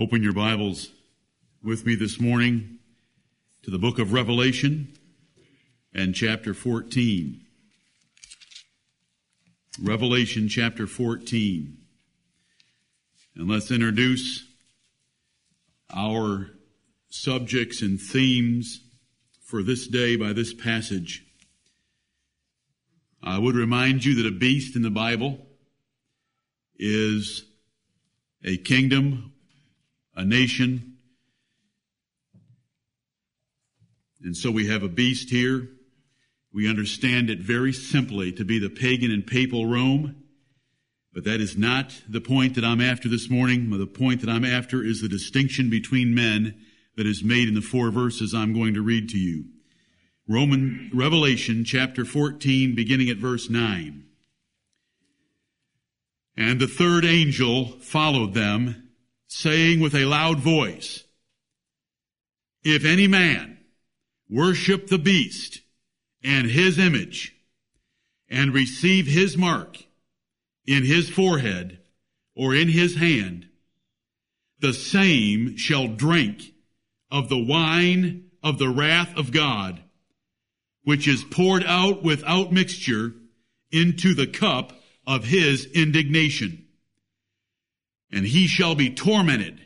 Open your Bibles with me this morning to the book of Revelation and chapter 14. Revelation chapter 14. And let's introduce our subjects and themes for this day by this passage. I would remind you that a beast in the Bible is a kingdom, a nation. And so we have a beast here. We understand it very simply to be the pagan and papal Rome. But that is not the point that I'm after this morning. The point that I'm after is the distinction between men that is made in the four verses I'm going to read to you. Roman Revelation chapter 14 beginning at verse 9. And the third angel followed them, saying with a loud voice, If any man worship the beast and his image and receive his mark in his forehead or in his hand, the same shall drink of the wine of the wrath of God, which is poured out without mixture into the cup of his indignation. And he shall be tormented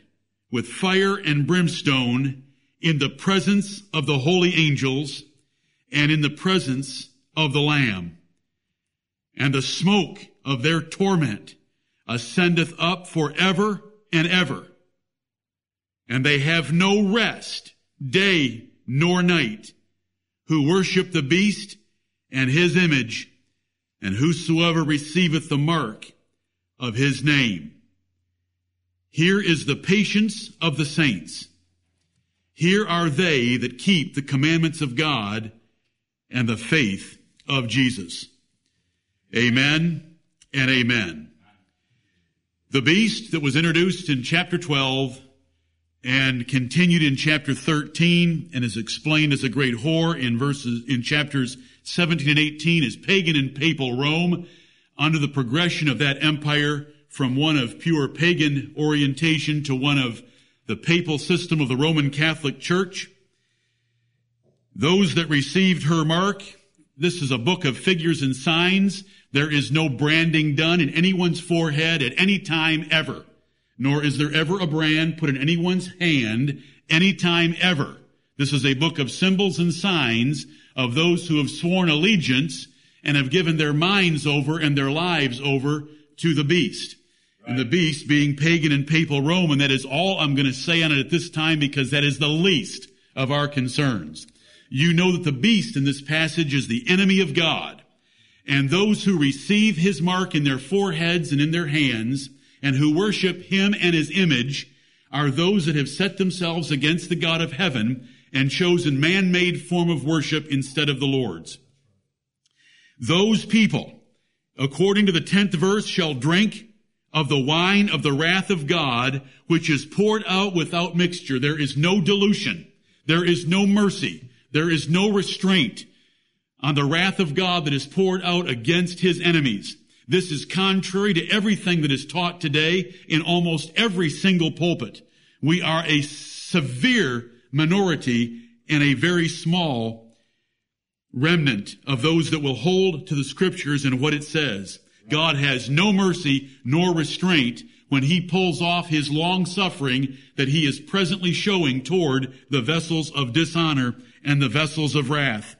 with fire and brimstone in the presence of the holy angels and in the presence of the Lamb. And the smoke of their torment ascendeth up forever and ever. And they have no rest, day nor night, who worship the beast and his image and whosoever receiveth the mark of his name. Here is the patience of the saints. Here are they that keep the commandments of God and the faith of Jesus. Amen and amen. The beast that was introduced in chapter 12 and continued in chapter 13 and is explained as a great whore in verses, in chapters 17 and 18 is pagan and papal Rome under the progression of that empire from one of pure pagan orientation to one of the papal system of the Roman Catholic Church. Those that received her mark, this is a book of figures and signs. There is no branding done in anyone's forehead at any time ever, nor is there ever a brand put in anyone's hand any time ever. This is a book of symbols and signs of those who have sworn allegiance and have given their minds over and their lives over to the beast. And the beast being pagan and papal Rome, and that is all I'm going to say on it at this time because that is the least of our concerns. You know that the beast in this passage is the enemy of God. And those who receive his mark in their foreheads and in their hands, and who worship him and his image, are those that have set themselves against the God of heaven and chosen man-made form of worship instead of the Lord's. Those people, according to the tenth verse, shall drink of the wine of the wrath of God, which is poured out without mixture. There is no dilution. There is no mercy. There is no restraint on the wrath of God that is poured out against his enemies. This is contrary to everything that is taught today in almost every single pulpit. We are a severe minority and a very small remnant of those that will hold to the scriptures and what it says. God has no mercy nor restraint when he pulls off his long suffering that he is presently showing toward the vessels of dishonor and the vessels of wrath.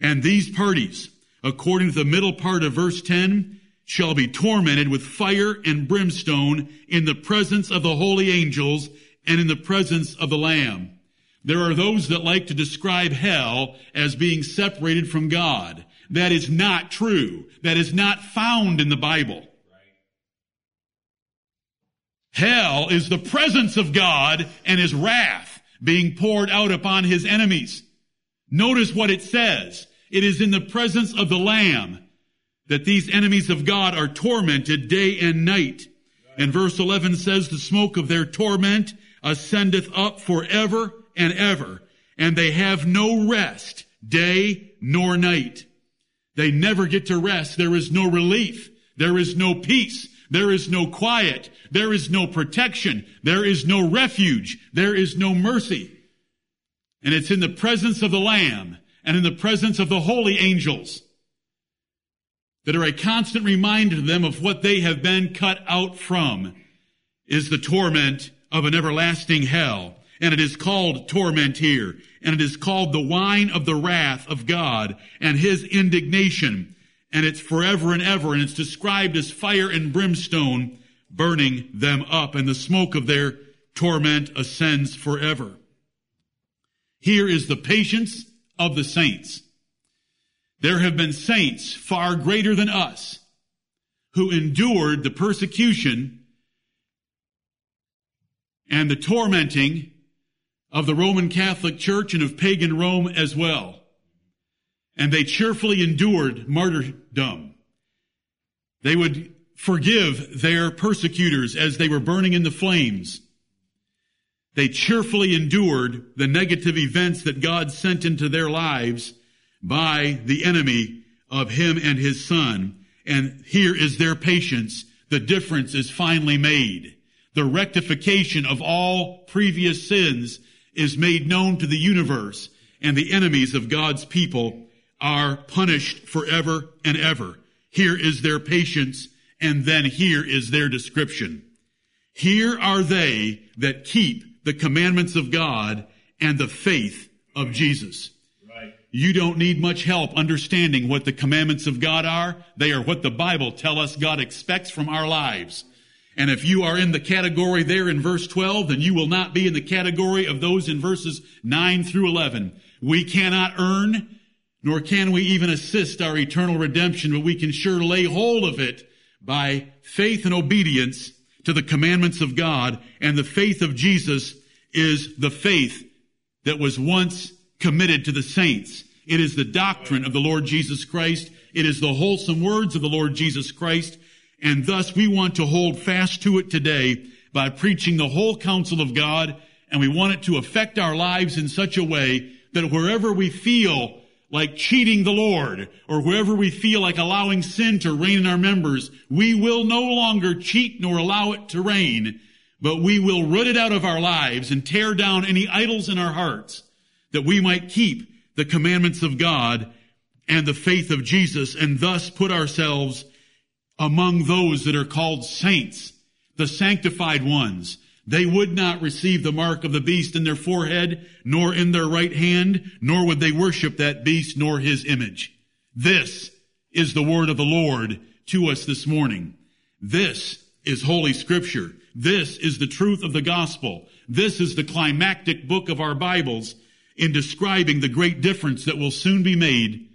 And these parties, according to the middle part of verse 10, shall be tormented with fire and brimstone in the presence of the holy angels and in the presence of the Lamb. There are those that like to describe hell as being separated from God. That is not true. That is not found in the Bible. Hell is the presence of God and his wrath being poured out upon his enemies. Notice what it says. It is in the presence of the Lamb that these enemies of God are tormented day and night. And verse 11 says the smoke of their torment ascendeth up forever and ever, and they have no rest, day nor night. They never get to rest. There is no relief. There is no peace. There is no quiet. There is no protection. There is no refuge. There is no mercy. And it's in the presence of the Lamb and in the presence of the holy angels that are a constant reminder to them of what they have been cut out from is the torment of an everlasting hell. And it is called torment here. And it is called the wine of the wrath of God and his indignation. And it's forever and ever. And it's described as fire and brimstone burning them up. And the smoke of their torment ascends forever. Here is the patience of the saints. There have been saints far greater than us who endured the persecution and the tormenting of the Roman Catholic Church and of pagan Rome as well. And they cheerfully endured martyrdom. They would forgive their persecutors as they were burning in the flames. They cheerfully endured the negative events that God sent into their lives by the enemy of him and his son. And here is their patience. The difference is finally made. The rectification of all previous sins is made known to the universe and the enemies of God's people are punished forever and ever. Here is their patience and then here is their description. Here are they that keep the commandments of God and the faith of Jesus. You don't need much help understanding what the commandments of God are. They are what the Bible tell us God expects from our lives. And if you are in the category there in verse 12, then you will not be in the category of those in verses 9 through 11. We cannot earn, nor can we even assist our eternal redemption, but we can sure lay hold of it by faith and obedience to the commandments of God. And the faith of Jesus is the faith that was once committed to the saints. It is the doctrine of the Lord Jesus Christ. It is the wholesome words of the Lord Jesus Christ. And thus we want to hold fast to it today by preaching the whole counsel of God. And we want it to affect our lives in such a way that wherever we feel like cheating the Lord or wherever we feel like allowing sin to reign in our members, we will no longer cheat nor allow it to reign, but we will root it out of our lives and tear down any idols in our hearts that we might keep the commandments of God and the faith of Jesus and thus put ourselves among those that are called saints, the sanctified ones. They would not receive the mark of the beast in their forehead, nor in their right hand, nor would they worship that beast nor his image. This is the word of the Lord to us this morning. This is Holy Scripture. This is the truth of the gospel. This is the climactic book of our Bibles in describing the great difference that will soon be made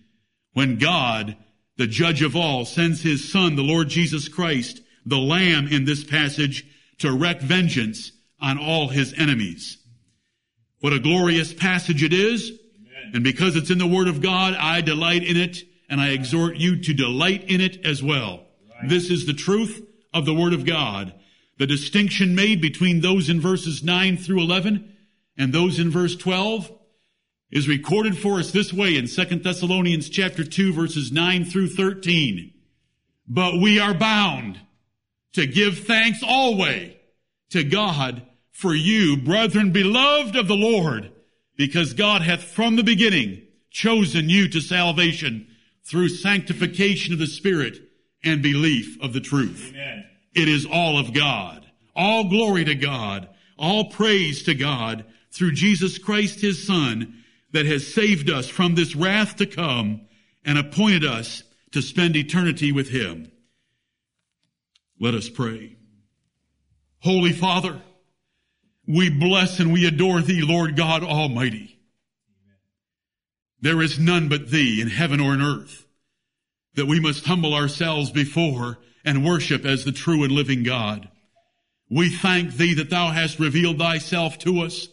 when God, the judge of all, sends his son, the Lord Jesus Christ, the lamb in this passage, to wreak vengeance on all his enemies. What a glorious passage it is. Amen. And because it's in the Word of God, I delight in it and I exhort you to delight in it as well. Right. This is the truth of the Word of God. The distinction made between those in verses 9 through 11 and those in verse 12 is recorded for us this way in 2 Thessalonians chapter 2 verses 9 through 13. But we are bound to give thanks always to God for you, brethren beloved of the Lord, because God hath from the beginning chosen you to salvation through sanctification of the Spirit and belief of the truth. Amen. It is all of God. All glory to God. All praise to God through Jesus Christ his Son that has saved us from this wrath to come and appointed us to spend eternity with him. Let us pray. Holy Father, we bless and we adore thee, Lord God Almighty. There is none but thee in heaven or in earth that we must humble ourselves before and worship as the true and living God. We thank thee that thou hast revealed thyself to us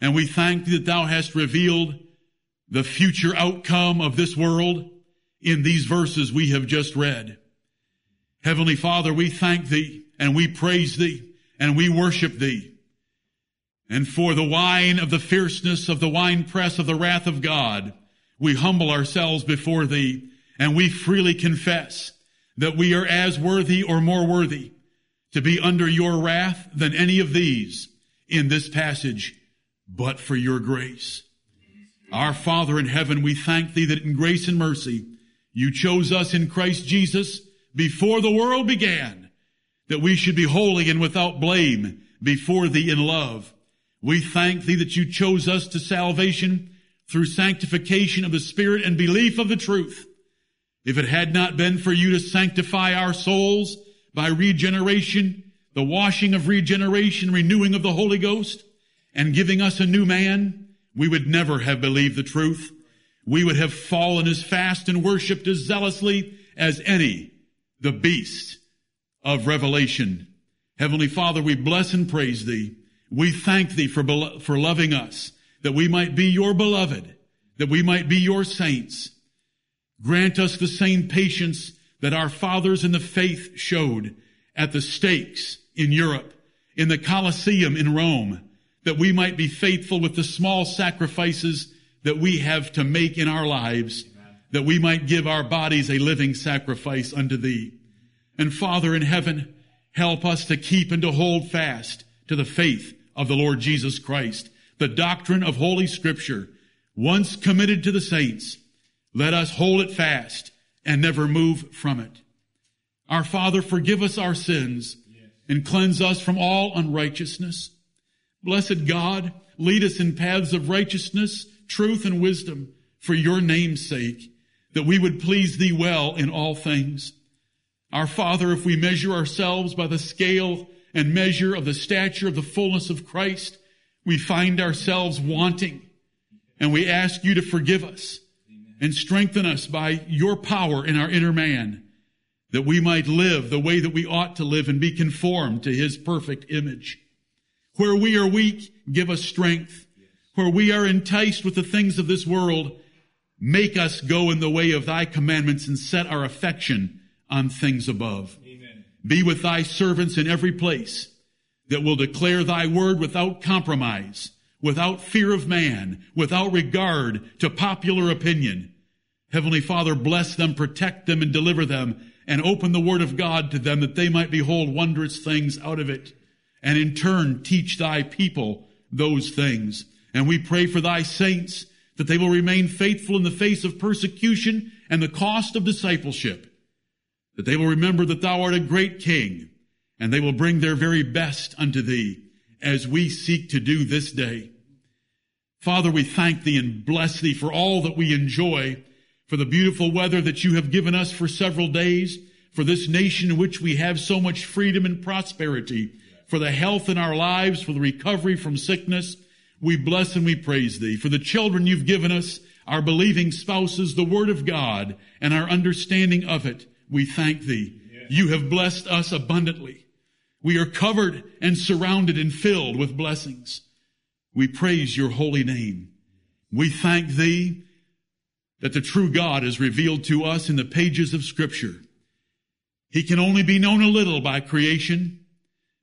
and we thank thee that thou hast revealed the future outcome of this world in these verses we have just read. Heavenly Father, we thank thee and we praise thee and we worship thee. And for the wine of the fierceness of the winepress of the wrath of God, we humble ourselves before thee and we freely confess that we are as worthy or more worthy to be under your wrath than any of these in this passage, but for your grace. Our Father in heaven, we thank thee that in grace and mercy, you chose us in Christ Jesus before the world began, that we should be holy and without blame before thee in love. We thank thee that you chose us to salvation through sanctification of the Spirit and belief of the truth. If it had not been for you to sanctify our souls by regeneration, the washing of regeneration, renewing of the Holy Ghost, and giving us a new man, we would never have believed the truth. We would have fallen as fast and worshiped as zealously as any, the beast of Revelation. Heavenly Father, we bless and praise Thee. We thank Thee for, for loving us, that we might be Your beloved, that we might be Your saints. Grant us the same patience that our fathers in the faith showed at the stakes in Europe, in the Colosseum in Rome, that we might be faithful with the small sacrifices that we have to make in our lives, that we might give our bodies a living sacrifice unto thee. And Father in heaven, help us to keep and to hold fast to the faith of the Lord Jesus Christ, the doctrine of Holy Scripture, once committed to the saints. Let us hold it fast and never move from it. Our Father, forgive us our sins and cleanse us from all unrighteousness. Blessed God, lead us in paths of righteousness, truth, and wisdom for your name's sake, that we would please thee well in all things. Our Father, if we measure ourselves by the scale and measure of the stature of the fullness of Christ, we find ourselves wanting. And we ask you to forgive us and strengthen us by your power in our inner man, that we might live the way that we ought to live and be conformed to his perfect image. Where we are weak, give us strength. Where we are enticed with the things of this world, make us go in the way of thy commandments and set our affection on things above. Amen. Be with thy servants in every place that will declare thy word without compromise, without fear of man, without regard to popular opinion. Heavenly Father, bless them, protect them, and deliver them, and open the word of God to them that they might behold wondrous things out of it and in turn teach thy people those things. And we pray for thy saints that they will remain faithful in the face of persecution and the cost of discipleship. That they will remember that thou art a great king and they will bring their very best unto thee as we seek to do this day. Father, we thank thee and bless thee for all that we enjoy, for the beautiful weather that you have given us for several days, for this nation in which we have so much freedom and prosperity, for the health in our lives, for the recovery from sickness. We bless and we praise thee. For the children you've given us, our believing spouses, the word of God, and our understanding of it, we thank thee. Yes. You have blessed us abundantly. We are covered and surrounded and filled with blessings. We praise your holy name. We thank thee that the true God is revealed to us in the pages of scripture. He can only be known a little by creation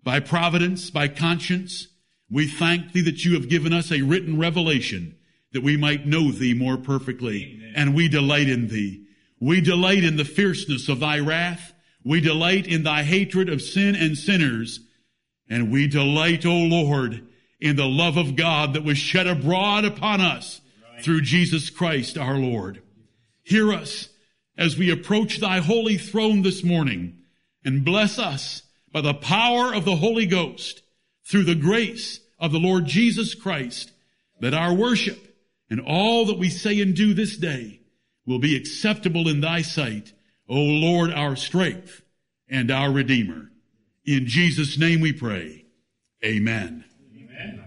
by providence, by conscience. We thank thee that you have given us a written revelation that we might know thee more perfectly. Amen. And we delight in thee. We delight in the fierceness of thy wrath. We delight in thy hatred of sin and sinners. And we delight, O Lord, in the love of God that was shed abroad upon us right. through Jesus Christ our Lord. Hear us as we approach thy holy throne this morning and bless us by the power of the Holy Ghost, through the grace of the Lord Jesus Christ, that our worship and all that we say and do this day will be acceptable in thy sight, O Lord, our strength and our Redeemer. In Jesus' name we pray. Amen. Amen.